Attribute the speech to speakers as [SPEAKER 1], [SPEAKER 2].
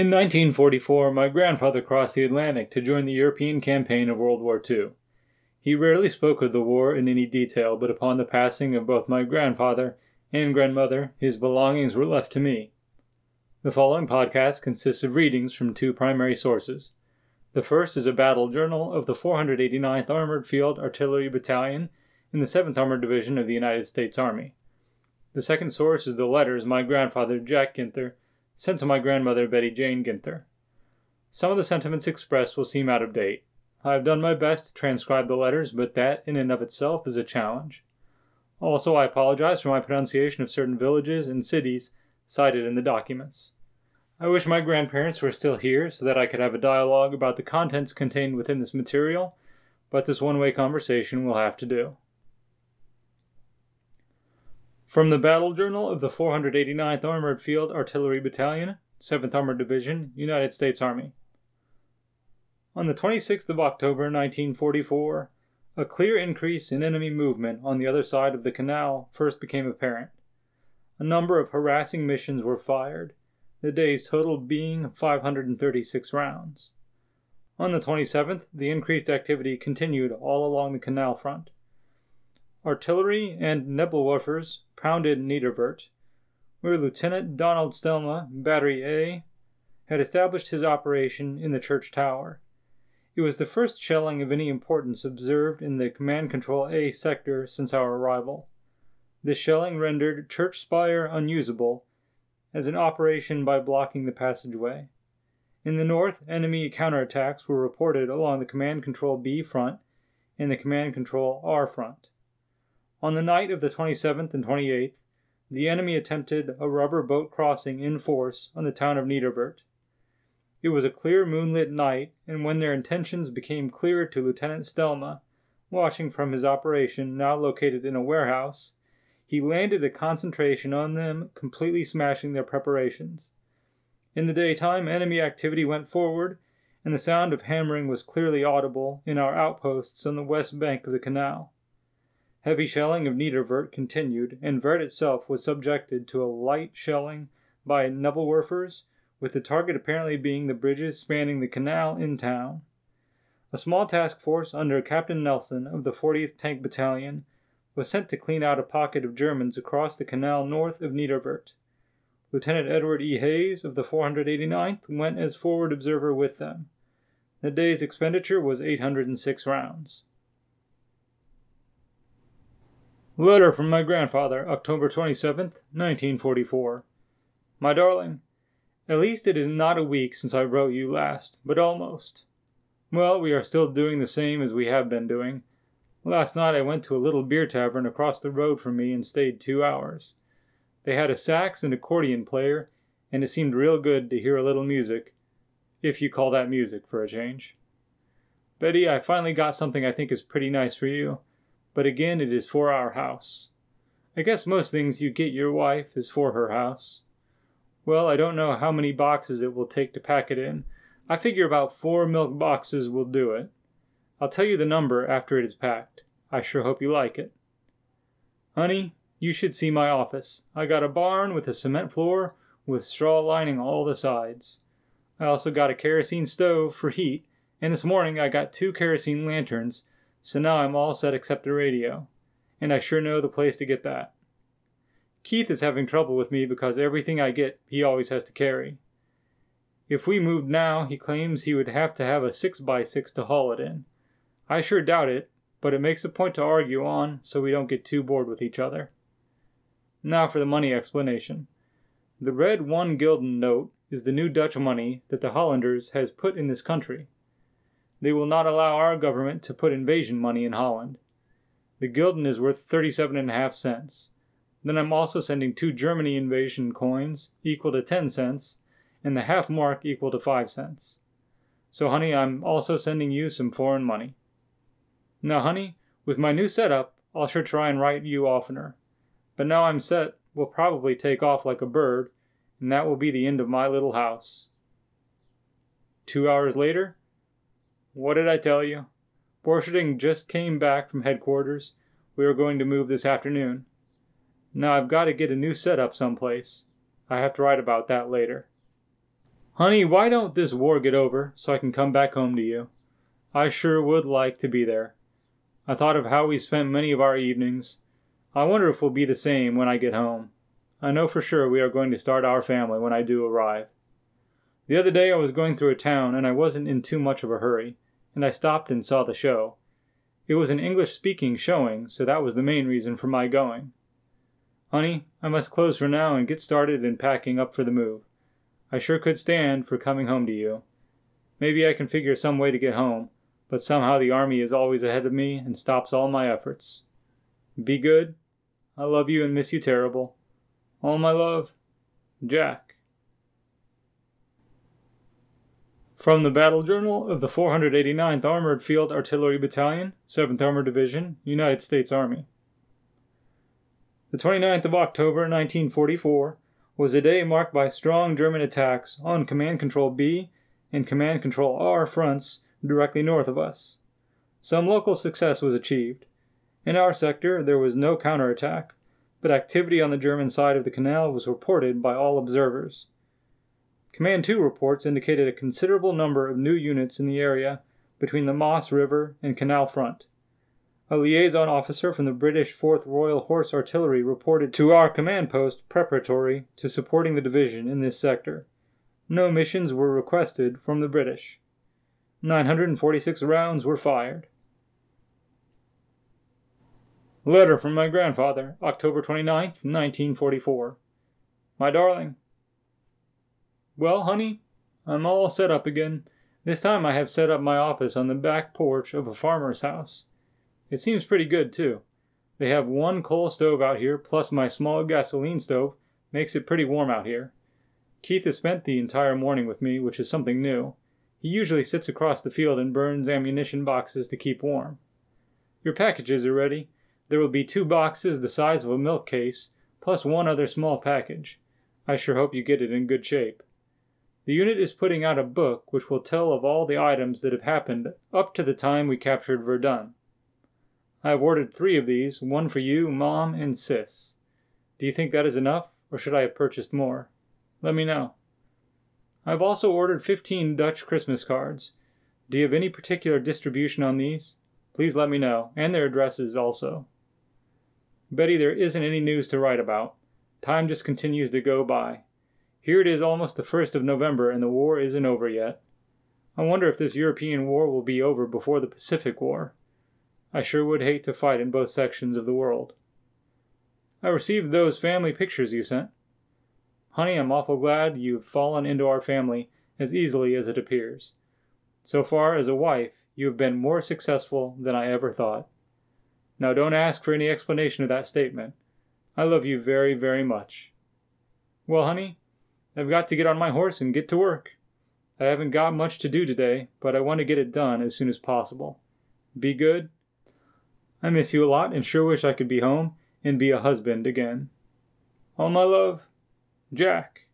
[SPEAKER 1] In 1944, my grandfather crossed the Atlantic to join the European campaign of World War II. He rarely spoke of the war in any detail, but upon the passing of both my grandfather and grandmother, his belongings were left to me. The following podcast consists of readings from two primary sources. The first is a battle journal of the 489th Armored Field Artillery Battalion in the 7th Armored Division of the United States Army. The second source is the letters my grandfather, Jack Ginther, sent to my grandmother Betty Jane Ginther. Some of the sentiments expressed will seem out of date. I have done my best to transcribe the letters, but that in and of itself is a challenge. Also, I apologize for my pronunciation of certain villages and cities cited in the documents. I wish my grandparents were still here so that I could have a dialogue about the contents contained within this material, but this one way conversation will have to do. From the Battle Journal of the 489th Armored Field Artillery Battalion, 7th Armored Division, United States Army. On the 26th of October 1944, a clear increase in enemy movement on the other side of the canal first became apparent. A number of harassing missions were fired, the day's total being 536 rounds. On the 27th, the increased activity continued all along the canal front. Artillery and Nebelwerfers pounded Nederweert, where Lieutenant Donald Stelma, Battery A, had established his operation in the church tower. It was the first shelling of any importance observed in the Command Control A sector since our arrival. This shelling rendered Church Spire unusable as an operation by blocking the passageway. In the north, enemy counterattacks were reported along the Command Control B front and the Command Control R front. On the night of the 27th and 28th, the enemy attempted a rubber boat crossing in force on the town of Nederweert. It was a clear moonlit night, and when their intentions became clear to Lieutenant Stelma, watching from his operation now located in a warehouse, he landed a concentration on them, completely smashing their preparations. In the daytime, enemy activity went forward, and the sound of hammering was clearly audible in our outposts on the west bank of the canal. Heavy shelling of Nederweert continued, and Weert itself was subjected to a light shelling by Nebelwerfers, with the target apparently being the bridges spanning the canal in town. A small task force under Captain Nelson of the 40th Tank Battalion was sent to clean out a pocket of Germans across the canal north of Nederweert. Lieutenant Edward E. Hayes of the 489th went as forward observer with them. The day's expenditure was 806 rounds. Letter from my grandfather, October 27th, 1944. My darling, at least it is not a week since I wrote you last, but almost. Well, we are still doing the same as we have been doing. Last night I went to a little beer tavern across the road from me and stayed two hours. They had a sax and accordion player, and it seemed real good to hear a little music, if you call that music for a change. Betty, I finally got something I think is pretty nice for you but again it is for our house. I guess most things you get your wife is for her house. Well, I don't know how many boxes it will take to pack it in. I figure about four milk boxes will do it. I'll tell you the number after it is packed. I sure hope you like it. Honey, you should see my office. I got a barn with a cement floor with straw lining all the sides. I also got a kerosene stove for heat, and this morning I got two kerosene lanterns so now I'm all set except the radio, and I sure know the place to get that. Keith is having trouble with me because everything I get he always has to carry. If we moved now, he claims he would have to have a 6 by 6 to haul it in. I sure doubt it, but it makes a point to argue on so we don't get too bored with each other. Now for the money explanation. The red one gulden note is the new Dutch money that the Hollanders has put in this country. They will not allow our government to put invasion money in Holland. The gulden is worth 37 and a half cents. Then I'm also sending two Germany invasion coins equal to 10 cents and the half mark equal to 5 cents. So, honey, I'm also sending you some foreign money. Now, honey, with my new setup, I'll sure try and write you oftener. But now I'm set, we'll probably take off like a bird, and that will be the end of my little house. Two hours later, what did I tell you? Borcherding just came back from headquarters. We are going to move this afternoon. Now I've got to get a new setup someplace. I have to write about that later. Honey, why don't this war get over so I can come back home to you? I sure would like to be there. I thought of how we spent many of our evenings. I wonder if we'll be the same when I get home. I know for sure we are going to start our family when I do arrive. The other day I was going through a town and I wasn't in too much of a hurry, and I stopped and saw the show. It was an English speaking showing, so that was the main reason for my going. Honey, I must close for now and get started in packing up for the move. I sure could stand for coming home to you. Maybe I can figure some way to get home, but somehow the army is always ahead of me and stops all my efforts. Be good. I love you and miss you terrible. All my love, Jack. From the Battle Journal of the 489th Armored Field Artillery Battalion, 7th Armored Division, United States Army. The 29th of October, 1944, was a day marked by strong German attacks on Command Control B and Command Control R fronts directly north of us. Some local success was achieved. In our sector, there was no counterattack, but activity on the German side of the canal was reported by all observers. Command 2 reports indicated a considerable number of new units in the area between the Maas River and Canal Front. A liaison officer from the British 4th Royal Horse Artillery reported to our command post preparatory to supporting the division in this sector. No missions were requested from the British. 946 rounds were fired. Letter from my grandfather, October 29th, 1944. My darling. Well, honey, I'm all set up again. This time I have set up my office on the back porch of a farmer's house. It seems pretty good, too. They have one coal stove out here, plus my small gasoline stove. Makes it pretty warm out here. Keith has spent the entire morning with me, which is something new. He usually sits across the field and burns ammunition boxes to keep warm. Your packages are ready. There will be two boxes the size of a milk case, plus one other small package. I sure hope you get it in good shape. The unit is putting out a book which will tell of all the items that have happened up to the time we captured Verdun. I have ordered three of these, one for you, Mom, and Sis. Do you think that is enough, or should I have purchased more? Let me know. I have also ordered 15 Dutch Christmas cards. Do you have any particular distribution on these? Please let me know, and their addresses also. Betty, there isn't any news to write about. Time just continues to go by. Here it is almost the 1st of November, and the war isn't over yet. I wonder if this European war will be over before the Pacific War. I sure would hate to fight in both sections of the world. I received those family pictures you sent. Honey, I'm awful glad you've fallen into our family as easily as it appears. So far as a wife, you have been more successful than I ever thought. Now don't ask for any explanation of that statement. I love you very, very much. Well, honey, I've got to get on my horse and get to work. I haven't got much to do today, but I want to get it done as soon as possible. Be good I miss you a lot and sure wish I could be home and be a husband again. All my love, Jack.